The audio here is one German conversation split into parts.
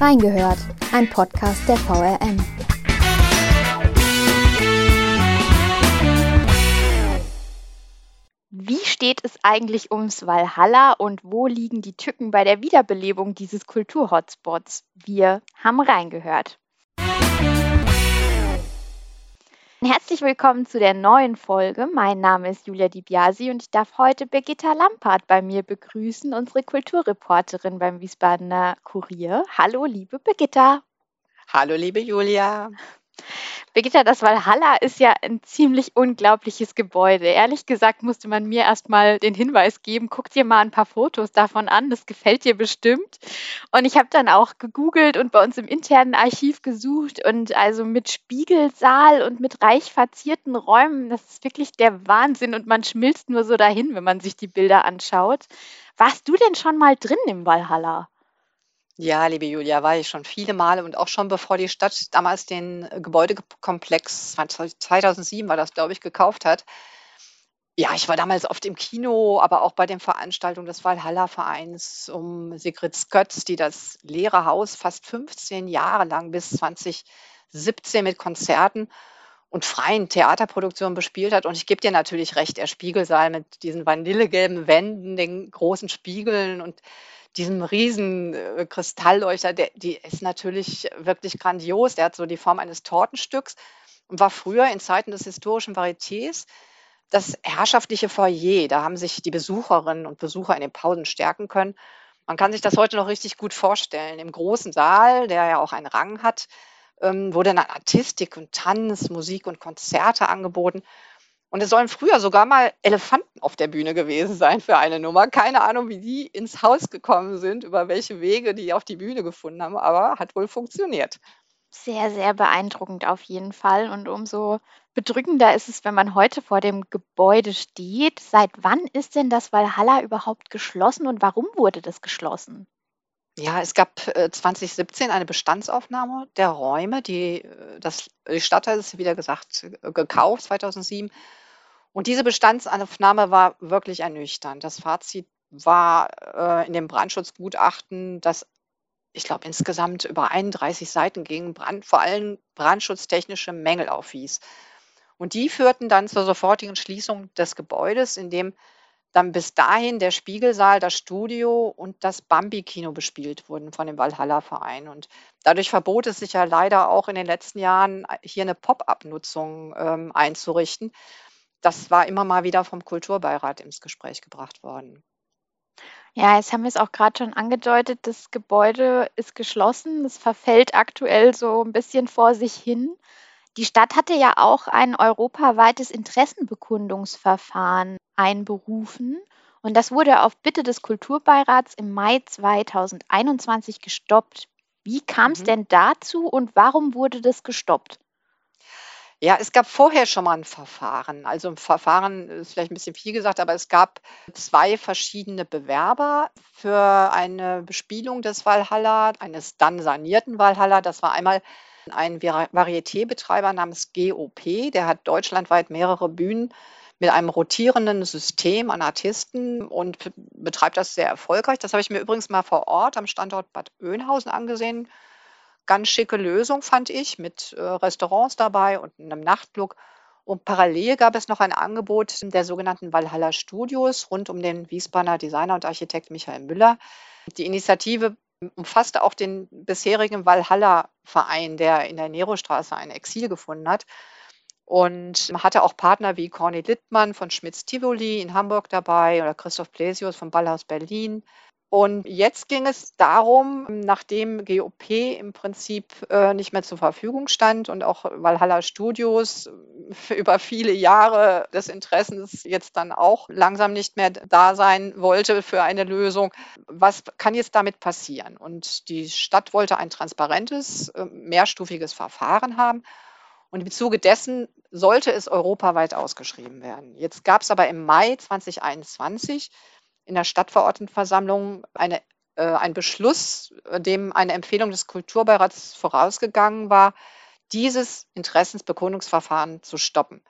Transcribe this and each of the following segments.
Reingehört, ein Podcast der VRM. Wie steht es eigentlich ums Valhalla und wo liegen die Tücken bei der Wiederbelebung dieses Kulturhotspots? Wir haben reingehört. Herzlich willkommen zu der neuen Folge. Mein Name ist Julia Di Biasi und ich darf heute Birgitta Lampard bei mir begrüßen, unsere Kulturreporterin beim Wiesbadener Kurier. Hallo, liebe Birgitta. Hallo, liebe Julia. Birgitta, das Valhalla ist ja ein ziemlich unglaubliches Gebäude. Ehrlich gesagt musste man mir erst mal den Hinweis geben, guck dir mal ein paar Fotos davon an, das gefällt dir bestimmt. Und ich habe dann auch gegoogelt und bei uns im internen Archiv gesucht und also mit Spiegelsaal und mit reich verzierten Räumen, das ist wirklich der Wahnsinn und man schmilzt nur so dahin, wenn man sich die Bilder anschaut. Warst du denn schon mal drin im Valhalla? Ja, liebe Julia, war ich schon viele Male und auch schon bevor die Stadt damals den äh, Gebäudekomplex 2007 war das, glaube ich, gekauft hat. Ja, ich war damals oft im Kino, aber auch bei den Veranstaltungen des Valhalla-Vereins um Sigrid Skötz, die das leere Haus fast 15 Jahre lang bis 2017 mit Konzerten und freien Theaterproduktionen bespielt hat. Und ich gebe dir natürlich recht, der Spiegelsaal mit diesen vanillegelben Wänden, den großen Spiegeln und diesem riesen äh, Kristallleuchter, der, die ist natürlich wirklich grandios. Der hat so die Form eines Tortenstücks und war früher in Zeiten des historischen Varietés das herrschaftliche Foyer. Da haben sich die Besucherinnen und Besucher in den Pausen stärken können. Man kann sich das heute noch richtig gut vorstellen. Im großen Saal, der ja auch einen Rang hat, ähm, wurde dann Artistik und Tanz, Musik und Konzerte angeboten. Und es sollen früher sogar mal Elefanten auf der Bühne gewesen sein für eine Nummer. Keine Ahnung, wie die ins Haus gekommen sind, über welche Wege die auf die Bühne gefunden haben, aber hat wohl funktioniert. Sehr, sehr beeindruckend auf jeden Fall. Und umso bedrückender ist es, wenn man heute vor dem Gebäude steht. Seit wann ist denn das Valhalla überhaupt geschlossen und warum wurde das geschlossen? Ja, es gab äh, 2017 eine Bestandsaufnahme der Räume, die äh, das die Stadt hat es wieder gesagt, äh, gekauft 2007. Und diese Bestandsaufnahme war wirklich ernüchternd. Das Fazit war äh, in dem Brandschutzgutachten, das ich glaube insgesamt über 31 Seiten ging, Brand, vor allem brandschutztechnische Mängel aufwies. Und die führten dann zur sofortigen Schließung des Gebäudes, in dem dann bis dahin der Spiegelsaal, das Studio und das Bambi-Kino bespielt wurden von dem Valhalla-Verein. Und dadurch verbot es sich ja leider auch in den letzten Jahren, hier eine Pop-up-Nutzung ähm, einzurichten. Das war immer mal wieder vom Kulturbeirat ins Gespräch gebracht worden. Ja, jetzt haben wir es auch gerade schon angedeutet, das Gebäude ist geschlossen, es verfällt aktuell so ein bisschen vor sich hin. Die Stadt hatte ja auch ein europaweites Interessenbekundungsverfahren einberufen und das wurde auf Bitte des Kulturbeirats im Mai 2021 gestoppt. Wie kam es Mhm. denn dazu und warum wurde das gestoppt? Ja, es gab vorher schon mal ein Verfahren. Also, 'n Verfahren ist vielleicht ein bisschen viel gesagt, aber es gab zwei verschiedene Bewerber für eine Bespielung des Walhalla, eines dann sanierten Walhalla. Das war einmal ein Varieté-Betreiber namens GOP, der hat deutschlandweit mehrere Bühnen mit einem rotierenden System an Artisten und betreibt das sehr erfolgreich. Das habe ich mir übrigens mal vor Ort am Standort Bad Oeynhausen angesehen. Ganz schicke Lösung fand ich mit äh, Restaurants dabei und einem Nachtlook. Und parallel gab es noch ein Angebot der sogenannten Valhalla Studios rund um den Wiesbadener Designer und Architekt Michael Müller. Die Initiative umfasste auch den bisherigen Valhalla-Verein, der in der Nerostraße ein Exil gefunden hat. Und hatte auch Partner wie Corny Littmann von Schmitz Tivoli in Hamburg dabei oder Christoph Plesius vom Ballhaus Berlin. Und jetzt ging es darum, nachdem GOP im Prinzip äh, nicht mehr zur Verfügung stand und auch Valhalla Studios über viele Jahre des Interessens jetzt dann auch langsam nicht mehr da sein wollte für eine Lösung, was kann jetzt damit passieren? Und die Stadt wollte ein transparentes, äh, mehrstufiges Verfahren haben. Und im Zuge dessen sollte es europaweit ausgeschrieben werden. Jetzt gab es aber im Mai 2021 in der Stadtverordnetenversammlung eine, äh, ein Beschluss, äh, dem eine Empfehlung des Kulturbeirats vorausgegangen war, dieses Interessensbekundungsverfahren zu stoppen.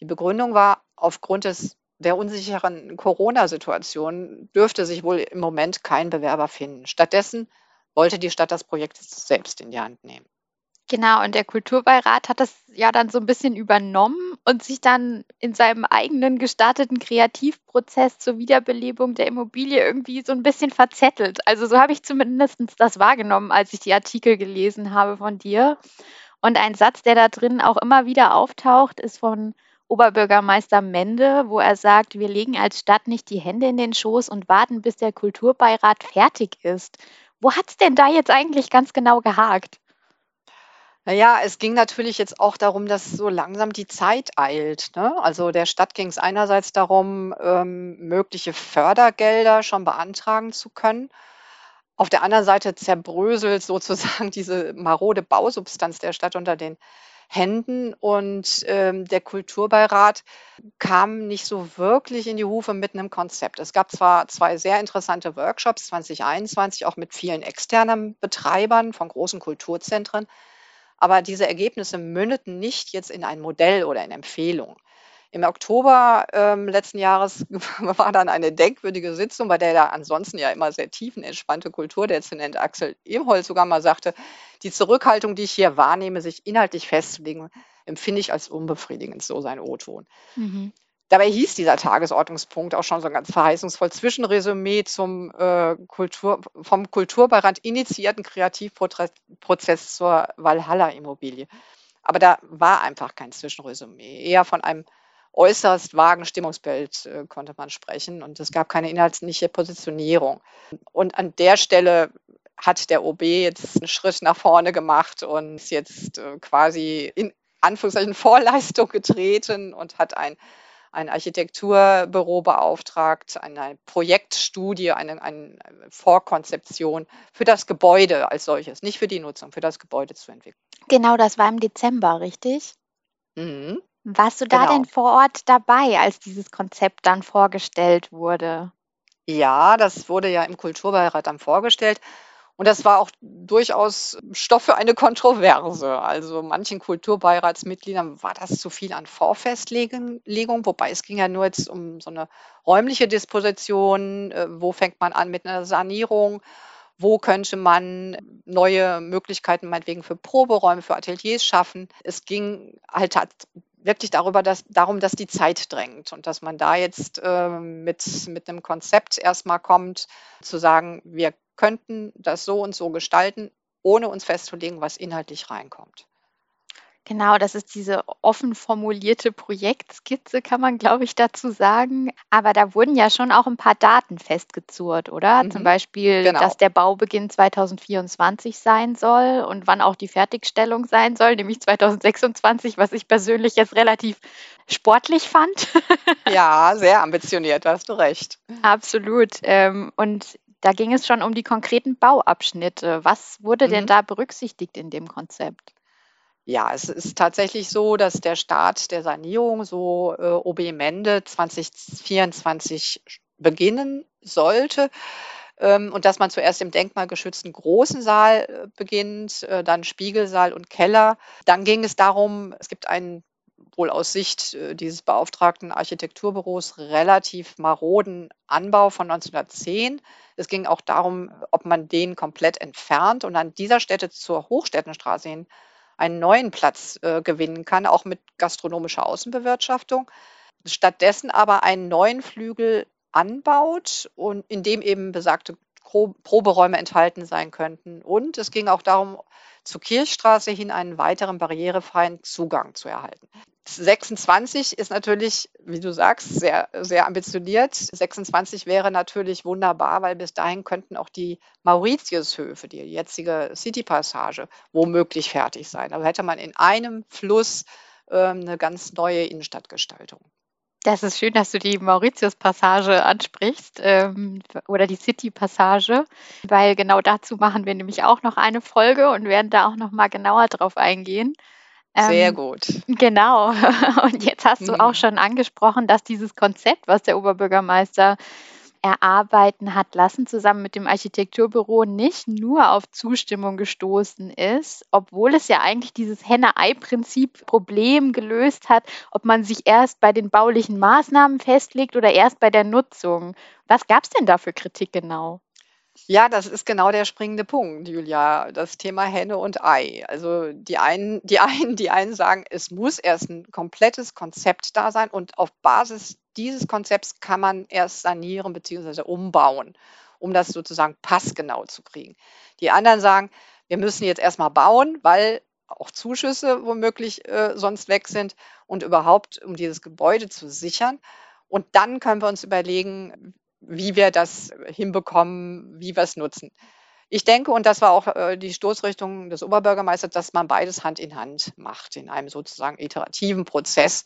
Die Begründung war, aufgrund des, der unsicheren Corona-Situation dürfte sich wohl im Moment kein Bewerber finden. Stattdessen wollte die Stadt das Projekt selbst in die Hand nehmen. Genau, und der Kulturbeirat hat das ja dann so ein bisschen übernommen und sich dann in seinem eigenen gestarteten Kreativprozess zur Wiederbelebung der Immobilie irgendwie so ein bisschen verzettelt. Also, so habe ich zumindest das wahrgenommen, als ich die Artikel gelesen habe von dir. Und ein Satz, der da drin auch immer wieder auftaucht, ist von Oberbürgermeister Mende, wo er sagt: „Wir legen als Stadt nicht die Hände in den Schoß und warten, bis der Kulturbeirat fertig ist.“ Wo hat es denn da jetzt eigentlich ganz genau gehakt? Na ja, es ging natürlich jetzt auch darum, dass so langsam die Zeit eilt, ne? Also, der Stadt ging es einerseits darum, ähm, mögliche Fördergelder schon beantragen zu können. Auf der anderen Seite zerbröselt sozusagen diese marode Bausubstanz der Stadt unter den Händen und, ähm, der Kulturbeirat kam nicht so wirklich in die Hufe mit einem Konzept. Es gab zwar zwei sehr interessante Workshops 2021, auch mit vielen externen Betreibern von großen Kulturzentren, aber diese Ergebnisse mündeten nicht jetzt in ein Modell oder in Empfehlungen. Im Oktober ähm, letzten Jahres war dann eine denkwürdige Sitzung, bei der der ansonsten ja immer sehr tiefenentspannte Kulturdezernent Axel Emholz sogar mal sagte, die Zurückhaltung, die ich hier wahrnehme, sich inhaltlich festzulegen, empfinde ich als unbefriedigend, so sein O-Ton. Mhm. Dabei hieß dieser Tagesordnungspunkt auch schon so ganz verheißungsvoll Zwischenresümee zum äh, Kultur, vom Kulturbeirat initiierten Kreativprozess zur Valhalla-Immobilie. Aber da war einfach kein Zwischenresümee, eher von einem äußerst vagen Stimmungsbild äh, konnte man sprechen und es gab keine inhaltliche Positionierung. Und an der Stelle hat der OB jetzt einen Schritt nach vorne gemacht und ist jetzt äh, quasi in Anführungszeichen Vorleistung getreten und hat ein ein Architekturbüro beauftragt, eine Projektstudie, eine, eine Vorkonzeption für das Gebäude als solches, nicht für die Nutzung, für das Gebäude zu entwickeln. Genau, das war im Dezember, richtig? Mhm. Warst du da genau. denn vor Ort dabei, als dieses Konzept dann vorgestellt wurde? Ja, das wurde ja im Kulturbeirat dann vorgestellt. Und das war auch durchaus Stoff für eine Kontroverse. Also manchen Kulturbeiratsmitgliedern war das zu viel an Vorfestlegung, wobei es ging ja nur jetzt um so eine räumliche Disposition. Äh, wo fängt man an mit einer Sanierung? Wo könnte man neue Möglichkeiten meinetwegen für Proberäume, für Ateliers schaffen? Es ging halt wirklich darüber, dass, darum, dass die Zeit drängt und dass man da jetzt äh, mit, mit einem Konzept erstmal kommt, zu sagen, wir könnten das so und so gestalten, ohne uns festzulegen, was inhaltlich reinkommt. Genau, das ist diese offen formulierte Projektskizze, kann man, glaube ich, dazu sagen. Aber da wurden ja schon auch ein paar Daten festgezurrt, oder? Mhm. Zum Beispiel, genau. dass der Baubeginn 2024 sein soll und wann auch die Fertigstellung sein soll, nämlich 2026, was ich persönlich jetzt relativ sportlich fand. ja, sehr ambitioniert, hast du recht. Absolut. Ähm, und da ging es schon um die konkreten Bauabschnitte. Was wurde mhm. denn da berücksichtigt in dem Konzept? Ja, es ist tatsächlich so, dass der Start der Sanierung so äh, OB Mende 2024 beginnen sollte ähm, und dass man zuerst im denkmalgeschützten großen Saal äh, beginnt, äh, dann Spiegelsaal und Keller. Dann ging es darum, es gibt einen wohl aus Sicht äh, dieses beauftragten Architekturbüros relativ maroden Anbau von 1910. Es ging auch darum, ob man den komplett entfernt und an dieser Stätte zur Hochstädtenstraße hin einen neuen Platz äh, gewinnen kann, auch mit gastronomischer Außenbewirtschaftung. Stattdessen aber einen neuen Flügel anbaut und in dem eben besagte Proberäume enthalten sein könnten. Und es ging auch darum, zur Kirchstraße hin einen weiteren barrierefreien Zugang zu erhalten. 26 ist natürlich, wie du sagst, sehr, sehr ambitioniert. 26 wäre natürlich wunderbar, weil bis dahin könnten auch die Mauritiushöfe, die jetzige City-Passage, womöglich fertig sein. Aber hätte man in einem Fluss ähm, eine ganz neue Innenstadtgestaltung. Das ist schön, dass du die Mauritius-Passage ansprichst ähm, oder die City-Passage, weil genau dazu machen wir nämlich auch noch eine Folge und werden da auch noch mal genauer drauf eingehen. Sehr ähm, gut. Genau. Und jetzt hast du auch mhm. schon angesprochen, dass dieses Konzept, was der Oberbürgermeister erarbeiten hat lassen, zusammen mit dem Architekturbüro, nicht nur auf Zustimmung gestoßen ist, obwohl es ja eigentlich dieses Henne-Ei-Prinzip Problem gelöst hat, ob man sich erst bei den baulichen Maßnahmen festlegt oder erst bei der Nutzung. Was gab es denn da für Kritik genau? Ja, das ist genau der springende Punkt, Julia, das Thema Henne und Ei. Also die einen, die einen, die einen sagen, es muss erst ein komplettes Konzept da sein und auf Basis dieses Konzepts kann man erst sanieren bzw. umbauen, um das sozusagen passgenau zu kriegen. Die anderen sagen, wir müssen jetzt erstmal bauen, weil auch Zuschüsse womöglich äh, sonst weg sind und überhaupt, um dieses Gebäude zu sichern. Und dann können wir uns überlegen, wie wir das hinbekommen, wie wir es nutzen. Ich denke, und das war auch äh, die Stoßrichtung des Oberbürgermeisters, dass man beides Hand in Hand macht in einem sozusagen iterativen Prozess.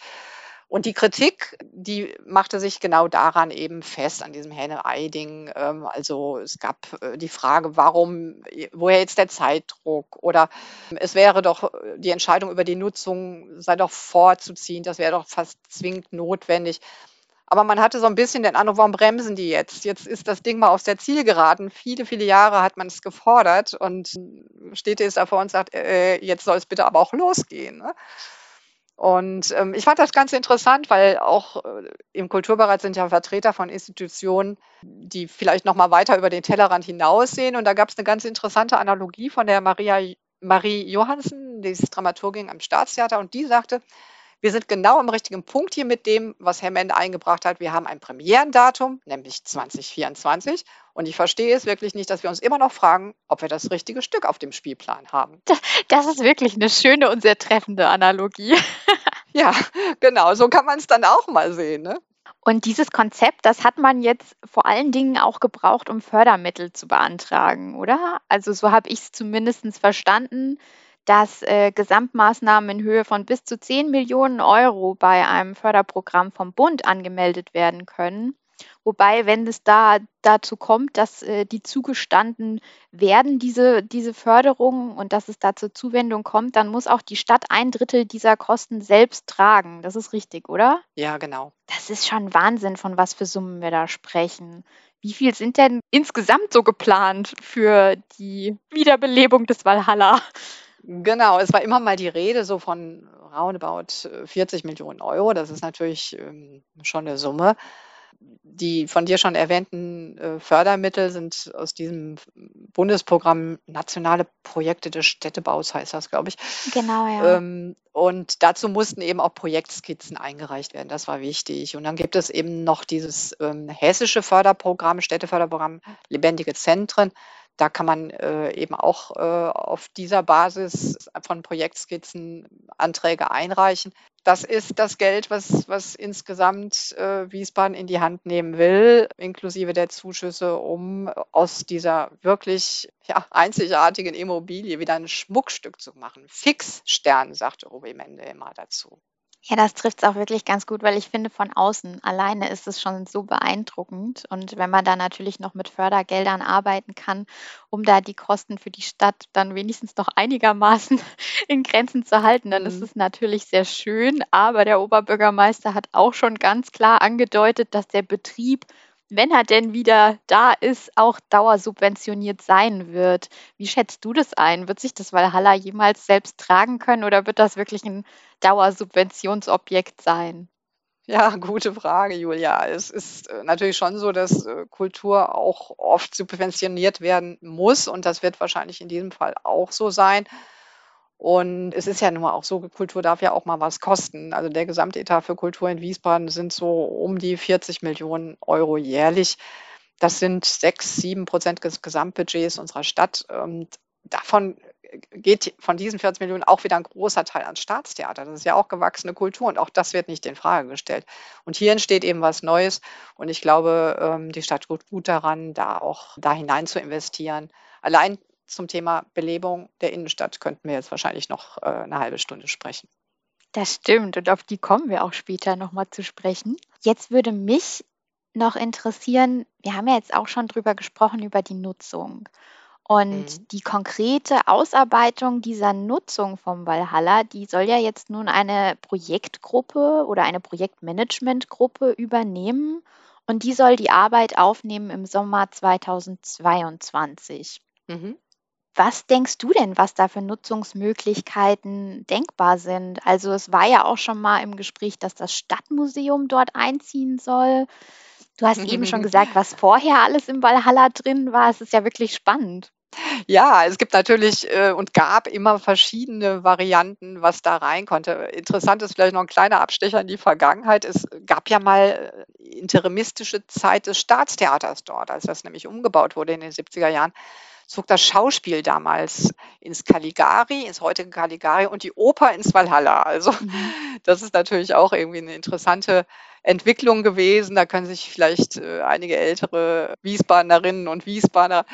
Und die Kritik, die machte sich genau daran eben fest, an diesem Henne-Ei-Ding. Ähm, also es gab äh, die Frage, warum, woher jetzt der Zeitdruck? Oder es wäre doch, die Entscheidung über die Nutzung sei doch vorzuziehen, das wäre doch fast zwingend notwendig. Aber man hatte so ein bisschen den Eindruck, warum bremsen die jetzt? Jetzt ist das Ding mal aus der Zielgeraden. Viele, viele Jahre hat man es gefordert und steht jetzt davor und sagt, äh, jetzt soll es bitte aber auch losgehen. Ne? Und ähm, ich fand das ganz interessant, weil auch äh, im Kulturbereich sind ja Vertreter von Institutionen, die vielleicht noch mal weiter über den Tellerrand hinaussehen. Und da gab es eine ganz interessante Analogie von der Maria, Marie Johansen, die ist Dramaturgin am Staatstheater, und die sagte, wir sind genau am richtigen Punkt hier mit dem, was Herr Mende eingebracht hat. Wir haben ein Premierendatum, nämlich 2024. Und ich verstehe es wirklich nicht, dass wir uns immer noch fragen, ob wir das richtige Stück auf dem Spielplan haben. Das ist wirklich eine schöne und sehr treffende Analogie. ja, genau. So kann man es dann auch mal sehen. Ne? Und dieses Konzept, das hat man jetzt vor allen Dingen auch gebraucht, um Fördermittel zu beantragen, oder? Also so habe ich es zumindest verstanden dass äh, Gesamtmaßnahmen in Höhe von bis zu 10 Millionen Euro bei einem Förderprogramm vom Bund angemeldet werden können. Wobei, wenn es da dazu kommt, dass äh, die zugestanden werden, diese, diese Förderung und dass es da zur Zuwendung kommt, dann muss auch die Stadt ein Drittel dieser Kosten selbst tragen. Das ist richtig, oder? Ja, genau. Das ist schon Wahnsinn, von was für Summen wir da sprechen. Wie viel sind denn insgesamt so geplant für die Wiederbelebung des Valhalla? Genau, es war immer mal die Rede so von roundabout 40 äh, Millionen Euro. Das ist natürlich ähm, schon eine Summe. Die von dir schon erwähnten äh, Fördermittel sind aus diesem Bundesprogramm Nationale Projekte des Städtebaus, heißt das, glaube ich. Genau, ja. Ähm, und dazu mussten eben auch Projektskizzen eingereicht werden. Das war wichtig. Und dann gibt es eben noch dieses ähm, hessische Förderprogramm, Städteförderprogramm Lebendige Zentren. Da kann man äh, eben auch äh, auf dieser Basis von Projektskizzen Anträge einreichen. Das ist das Geld, was, was insgesamt äh, Wiesbaden in die Hand nehmen will, inklusive der Zuschüsse, um aus dieser wirklich ja, einzigartigen Immobilie wieder ein Schmuckstück zu machen. Fixstern, sagte Ruby Mende immer dazu. Ja, das trifft es auch wirklich ganz gut, weil ich finde, von außen alleine ist es schon so beeindruckend. Und wenn man da natürlich noch mit Fördergeldern arbeiten kann, um da die Kosten für die Stadt dann wenigstens noch einigermaßen in Grenzen zu halten, dann ist mhm. es natürlich sehr schön. Aber der Oberbürgermeister hat auch schon ganz klar angedeutet, dass der Betrieb wenn er denn wieder da ist, auch dauersubventioniert sein wird. Wie schätzt du das ein? Wird sich das Valhalla jemals selbst tragen können oder wird das wirklich ein Dauersubventionsobjekt sein? Ja, gute Frage, Julia. Es ist äh, natürlich schon so, dass äh, Kultur auch oft subventioniert werden muss und das wird wahrscheinlich in diesem Fall auch so sein. Und es ist ja nun mal auch so, Kultur darf ja auch mal was kosten. Also der Gesamtetat für Kultur in Wiesbaden sind so um die 40 Millionen Euro jährlich. Das sind sechs, sieben Prozent des Gesamtbudgets unserer Stadt. Und davon geht von diesen 40 Millionen auch wieder ein großer Teil ans Staatstheater. Das ist ja auch gewachsene Kultur und auch das wird nicht in Frage gestellt. Und hier entsteht eben was Neues und ich glaube, ähm, die Stadt tut gut daran, da auch da hinein zu investieren. Allein zum Thema Belebung der Innenstadt könnten wir jetzt wahrscheinlich noch äh, eine halbe Stunde sprechen. Das stimmt und auf die kommen wir auch später nochmal zu sprechen. Jetzt würde mich noch interessieren, wir haben ja jetzt auch schon drüber gesprochen, über die Nutzung. Und mhm. die konkrete Ausarbeitung dieser Nutzung vom Valhalla, die soll ja jetzt nun eine Projektgruppe oder eine Projektmanagementgruppe übernehmen und die soll die Arbeit aufnehmen im Sommer 2022. Mhm. Was denkst du denn, was da für Nutzungsmöglichkeiten denkbar sind? Also es war ja auch schon mal im Gespräch, dass das Stadtmuseum dort einziehen soll. Du hast eben schon gesagt, was vorher alles im Valhalla drin war. Es ist ja wirklich spannend. Ja, es gibt natürlich äh, und gab immer verschiedene Varianten, was da rein konnte. Interessant ist vielleicht noch ein kleiner Abstecher in die Vergangenheit. Es gab ja mal äh, interimistische Zeit des Staatstheaters dort, als das nämlich umgebaut wurde in den 70er Jahren zog das Schauspiel damals ins Caligari, ins heutige Caligari und die Oper ins Valhalla. Also mhm. das ist natürlich auch irgendwie eine interessante Entwicklung gewesen. Da können sich vielleicht äh, einige ältere Wiesbadenerinnen und Wiesbadener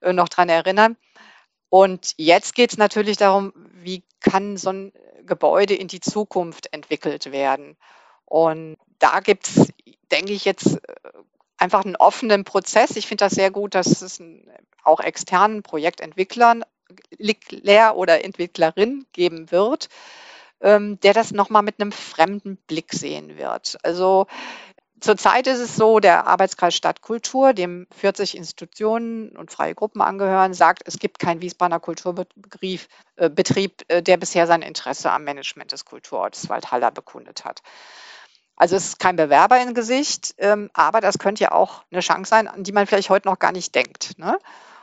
äh, noch dran erinnern. Und jetzt geht es natürlich darum, wie kann so ein Gebäude in die Zukunft entwickelt werden. Und da gibt es, denke ich, jetzt äh, einfach einen offenen Prozess. Ich finde das sehr gut, dass es auch externen Projektentwicklern Lehr- oder Entwicklerin geben wird, ähm, der das nochmal mit einem fremden Blick sehen wird. Also Zurzeit ist es so, der Arbeitskreis Stadtkultur, dem 40 Institutionen und freie Gruppen angehören, sagt, es gibt keinen Wiesbadener Kulturbetrieb, äh, Betrieb, äh, der bisher sein Interesse am Management des Kulturortes Waldhaller bekundet hat. Also es ist kein Bewerber in Gesicht, ähm, aber das könnte ja auch eine Chance sein, an die man vielleicht heute noch gar nicht denkt. Ne?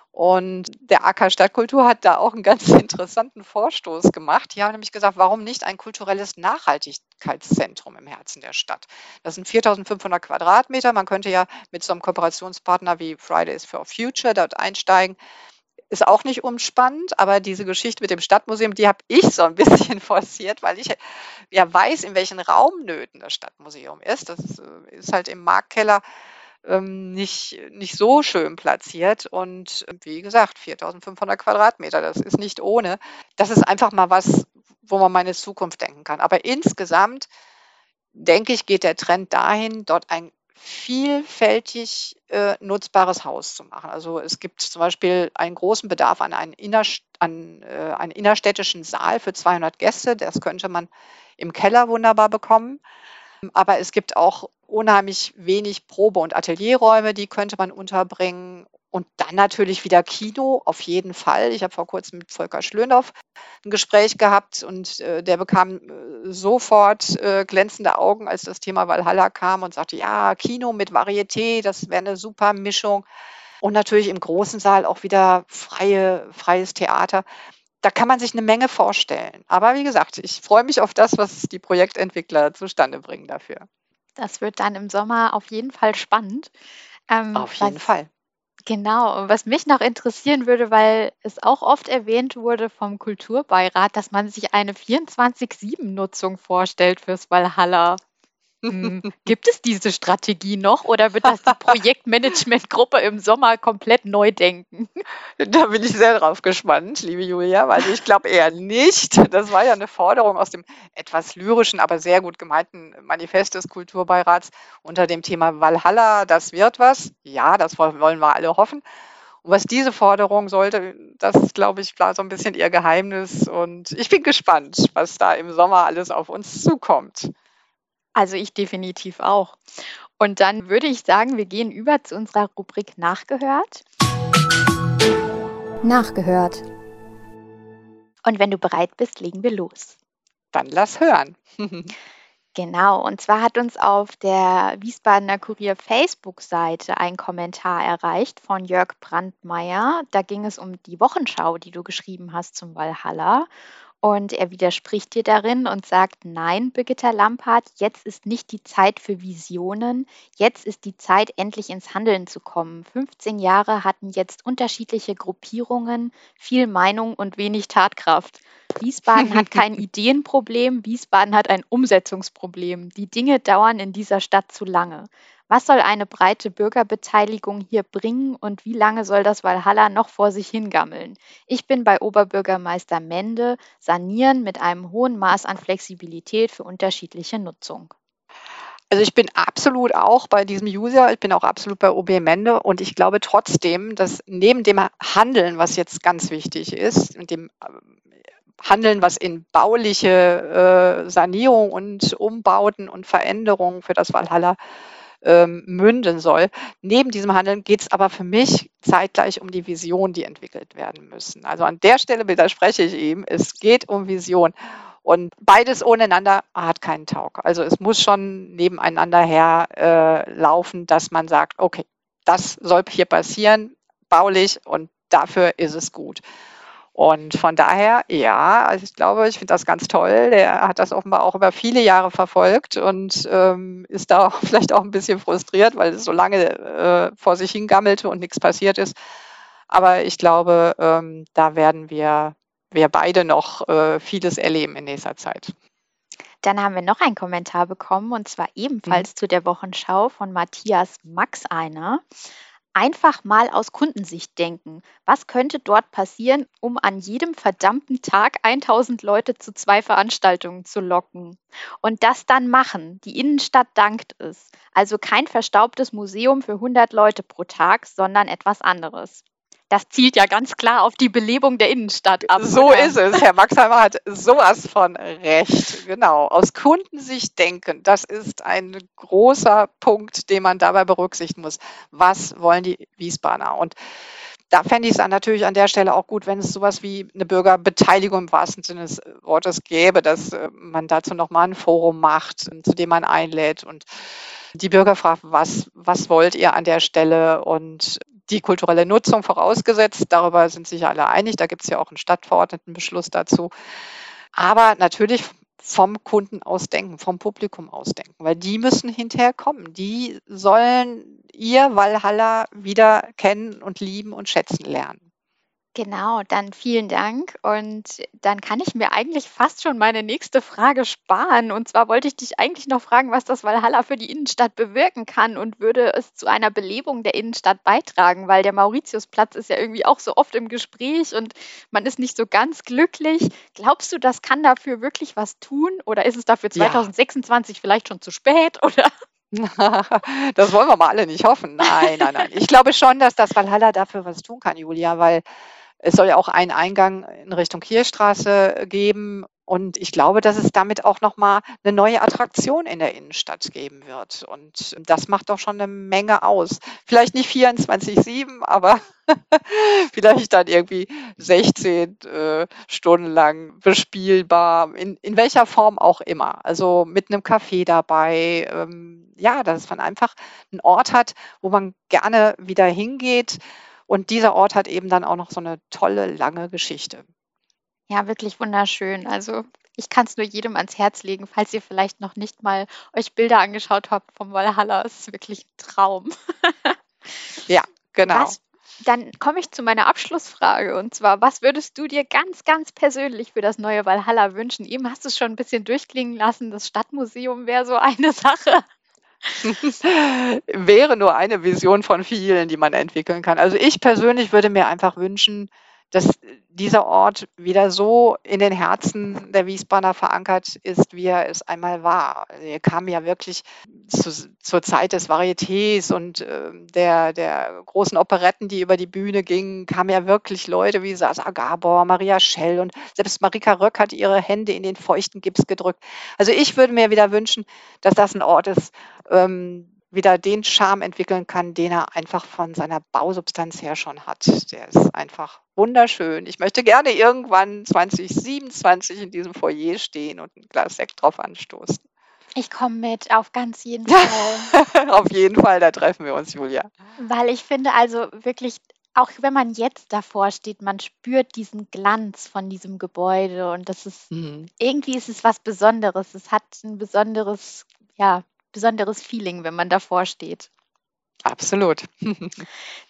Und der AK Stadtkultur hat da auch einen ganz interessanten Vorstoß gemacht. Die haben nämlich gesagt, warum nicht ein kulturelles Nachhaltigkeitszentrum im Herzen der Stadt? Das sind 4500 Quadratmeter. Man könnte ja mit so einem Kooperationspartner wie Fridays for Future dort einsteigen. Ist auch nicht umspannend, aber diese Geschichte mit dem Stadtmuseum, die habe ich so ein bisschen forciert, weil ich ja weiß, in welchen Raumnöten das Stadtmuseum ist. Das äh, ist halt im Marktkeller ähm, nicht, nicht so schön platziert. Und äh, wie gesagt, 4500 Quadratmeter, das ist nicht ohne. Das ist einfach mal was, wo man meine Zukunft denken kann. Aber insgesamt, denke ich, geht der Trend dahin, dort ein vielfältig äh, nutzbares Haus zu machen. Also es gibt zum Beispiel einen großen Bedarf an einen, innerst an, äh, einen innerstädtischen Saal für 200 Gäste. Das könnte man im Keller wunderbar bekommen. Aber es gibt auch unheimlich wenig Probe- und Atelierräume, die könnte man unterbringen. Und dann natürlich wieder Kino, auf jeden Fall. Ich habe vor kurzem mit Volker Schlöndorff ein Gespräch gehabt und äh, der bekam äh, sofort äh, glänzende Augen, als das Thema Valhalla kam und sagte, ja, Kino mit Varieté, das wäre eine super Mischung. Und natürlich im großen Saal auch wieder freie, freies Theater da kann man sich eine Menge vorstellen. Aber wie gesagt, ich freue mich auf das, was die Projektentwickler zustande bringen dafür. Das wird dann im Sommer auf jeden Fall spannend. Ähm, auf jeden Fall. Genau, was mich noch interessieren würde, weil es auch oft erwähnt wurde vom Kulturbeirat, dass man sich eine 24-7-Nutzung vorstellt fürs Valhalla. Hm, gibt es diese Strategie noch oder wird das die Projektmanagementgruppe im Sommer komplett neu denken? Da bin ich sehr drauf gespannt, liebe Julia, weil ich glaube eher nicht. Das war ja eine Forderung aus dem etwas lyrischen, aber sehr gut gemeinten Manifest des Kulturbeirats unter dem Thema Valhalla, das wird was. Ja, das wollen wir alle hoffen. Und was diese Forderung sollte, das glaube ich, klar so ein bisschen ihr Geheimnis. Und ich bin gespannt, was da im Sommer alles auf uns zukommt. Also ich definitiv auch. Und dann würde ich sagen, wir gehen über zu unserer Rubrik Nachgehört. Nachgehört. Und wenn du bereit bist, legen wir los. Dann lass hören. genau, und zwar hat uns auf der Wiesbadener Kurier Facebook-Seite ein Kommentar erreicht von Jörg Brandmeier. Da ging es um die Wochenschau, die du geschrieben hast zum Valhalla. Und er widerspricht dir darin und sagt, nein, Birgitta Lampard, jetzt ist nicht die Zeit für Visionen, jetzt ist die Zeit, endlich ins Handeln zu kommen. 15 Jahre hatten jetzt unterschiedliche Gruppierungen, viel Meinung und wenig Tatkraft. Wiesbaden hat kein Ideenproblem, Wiesbaden hat ein Umsetzungsproblem. Die Dinge dauern in dieser Stadt zu lange. Was soll eine breite Bürgerbeteiligung hier bringen und wie lange soll das Walhalla noch vor sich hingammeln? Ich bin bei Oberbürgermeister Mende, sanieren mit einem hohen Maß an Flexibilität für unterschiedliche Nutzung. Also ich bin absolut auch bei diesem User, ich bin auch absolut bei OB Mende und ich glaube trotzdem, dass neben dem Handeln, was jetzt ganz wichtig ist, und dem Handeln, was in bauliche äh, Sanierung und Umbauten und Veränderungen für das Valhalla ähm, münden soll. Neben diesem Handeln geht es aber für mich zeitgleich um die Vision, die entwickelt werden müssen. Also an der Stelle widerspreche ich ihm. Es geht um Vision. Und beides ohneinander hat keinen Taug. Also es muss schon nebeneinander her äh, dass man sagt, okay, das soll hier passieren, baulich und dafür ist es gut. Und von daher, ja, also ich glaube, ich finde das ganz toll. Der hat das offenbar auch über viele Jahre verfolgt und ähm, ist da auch vielleicht auch ein bisschen frustriert, weil es so lange äh, vor sich hingammelte und nichts passiert ist. Aber ich glaube, ähm, da werden wir, wir beide noch äh, vieles erleben in nächster Zeit. Dann haben wir noch einen Kommentar bekommen und zwar ebenfalls mhm. zu der Wochenschau von Matthias Max einer einfach mal aus Kundensicht denken. Was könnte dort passieren, um an jedem verdammten Tag 1000 Leute zu zwei Veranstaltungen zu locken? Und das dann machen. Die Innenstadt dankt es. Also kein verstaubtes Museum für 100 Leute pro Tag, sondern etwas anderes das zielt ja ganz klar auf die Belebung der Innenstadt ab. So oder? ist es. Herr Maxheimer hat sowas von recht. Genau. Aus Kundensicht denken, das ist ein großer Punkt, den man dabei berücksichtigen muss. Was wollen die Wiesbadener? Und da fände ich es natürlich an der Stelle auch gut, wenn es sowas wie eine Bürgerbeteiligung im wahrsten Sinne des Wortes gäbe, dass äh, man dazu nochmal ein Forum macht, zu dem man einlädt und die Bürger fragt, was, was wollt ihr an der Stelle und die kulturelle Nutzung vorausgesetzt. Darüber sind sich alle einig. Da gibt es ja auch einen Stadtverordnetenbeschluss dazu. Aber natürlich vom Kunden ausdenken, vom Publikum ausdenken, weil die müssen hinterher kommen. Die sollen ihr Valhalla wieder kennen und lieben und schätzen lernen. Genau, dann vielen Dank. Und dann kann ich mir eigentlich fast schon meine nächste Frage sparen. Und zwar wollte ich dich eigentlich noch fragen, was das Valhalla für die Innenstadt bewirken kann und würde es zu einer Belebung der Innenstadt beitragen, weil der Mauritiusplatz ist ja irgendwie auch so oft im Gespräch und man ist nicht so ganz glücklich. Glaubst du, das kann dafür wirklich was tun? Oder ist es dafür 2026 ja. vielleicht schon zu spät? Oder? Das wollen wir mal alle nicht hoffen. Nein, nein, nein. Ich glaube schon, dass das Valhalla dafür was tun kann, Julia, weil es soll ja auch einen Eingang in Richtung Kirchstraße geben. Und ich glaube, dass es damit auch nochmal eine neue Attraktion in der Innenstadt geben wird. Und das macht doch schon eine Menge aus. Vielleicht nicht 24-7, aber vielleicht dann irgendwie 16 äh, Stunden lang bespielbar, in, in welcher Form auch immer. Also mit einem Café dabei. Ähm, ja, dass man einfach einen Ort hat, wo man gerne wieder hingeht und dieser Ort hat eben dann auch noch so eine tolle, lange Geschichte. Ja, wirklich wunderschön. Also ich kann es nur jedem ans Herz legen, falls ihr vielleicht noch nicht mal euch Bilder angeschaut habt vom Valhalla. Es ist wirklich ein Traum. ja, genau. Was, dann komme ich zu meiner Abschlussfrage und zwar, was würdest du dir ganz, ganz persönlich für das neue Valhalla wünschen? Eben hast du es schon ein bisschen durchklingen lassen, das Stadtmuseum wäre so eine Sache. Wäre nur eine Vision von vielen, die man entwickeln kann. Also ich persönlich würde mir einfach wünschen, dass dieser Ort wieder so in den Herzen der Wiesbadener verankert ist, wie er es einmal war. Er kam ja wirklich zu, zur Zeit des Varietés und äh, der, der großen Operetten, die über die Bühne gingen, kamen ja wirklich Leute wie Sasa Gabor, Maria Schell und selbst Marika Röck hat ihre Hände in den feuchten Gips gedrückt. Also ich würde mir wieder wünschen, dass das ein Ort ist, ähm, wieder den Charme entwickeln kann, den er einfach von seiner Bausubstanz her schon hat. Der ist einfach wunderschön. Ich möchte gerne irgendwann 2027 in diesem Foyer stehen und ein Glas Sekt drauf anstoßen. Ich komme mit, auf ganz jeden Fall. auf jeden Fall, da treffen wir uns, Julia. Weil ich finde also wirklich, auch wenn man jetzt davor steht, man spürt diesen Glanz von diesem Gebäude und das ist, mhm. irgendwie ist es was Besonderes. Es hat ein besonderes, ja, besonderes Feeling, wenn man davor steht. Absolut.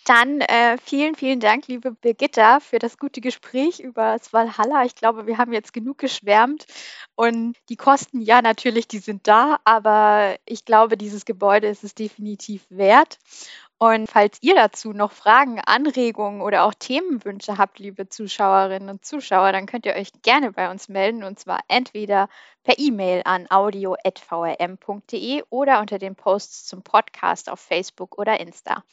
Dann äh, vielen, vielen Dank, liebe Birgitta, für das gute Gespräch über das Valhalla. Ich glaube, wir haben jetzt genug geschwärmt und die Kosten, ja, natürlich, die sind da, aber ich glaube, dieses Gebäude ist es definitiv wert. Und falls ihr dazu noch Fragen, Anregungen oder auch Themenwünsche habt, liebe Zuschauerinnen und Zuschauer, dann könnt ihr euch gerne bei uns melden und zwar entweder per E-Mail an audio.vrm.de oder unter den Posts zum Podcast auf Facebook oder Insta.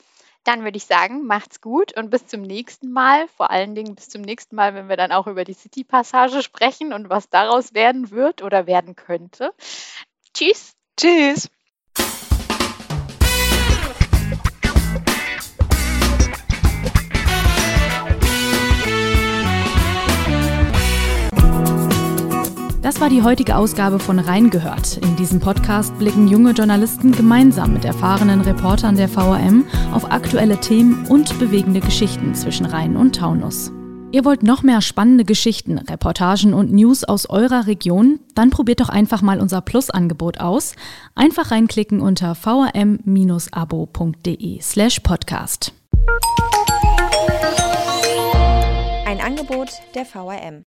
Dann würde ich sagen, macht's gut und bis zum nächsten Mal. Vor allen Dingen bis zum nächsten Mal, wenn wir dann auch über die City-Passage sprechen und was daraus werden wird oder werden könnte. Tschüss. Tschüss. Das war die heutige Ausgabe von Reingehört. In diesem Podcast blicken junge Journalisten gemeinsam mit erfahrenen Reportern der VRM auf aktuelle Themen und bewegende Geschichten zwischen Rhein und Taunus. Ihr wollt noch mehr spannende Geschichten, Reportagen und News aus eurer Region? Dann probiert doch einfach mal unser Plus-Angebot aus. Einfach reinklicken unter vrm-abo.de slash podcast. Ein Angebot der VRM.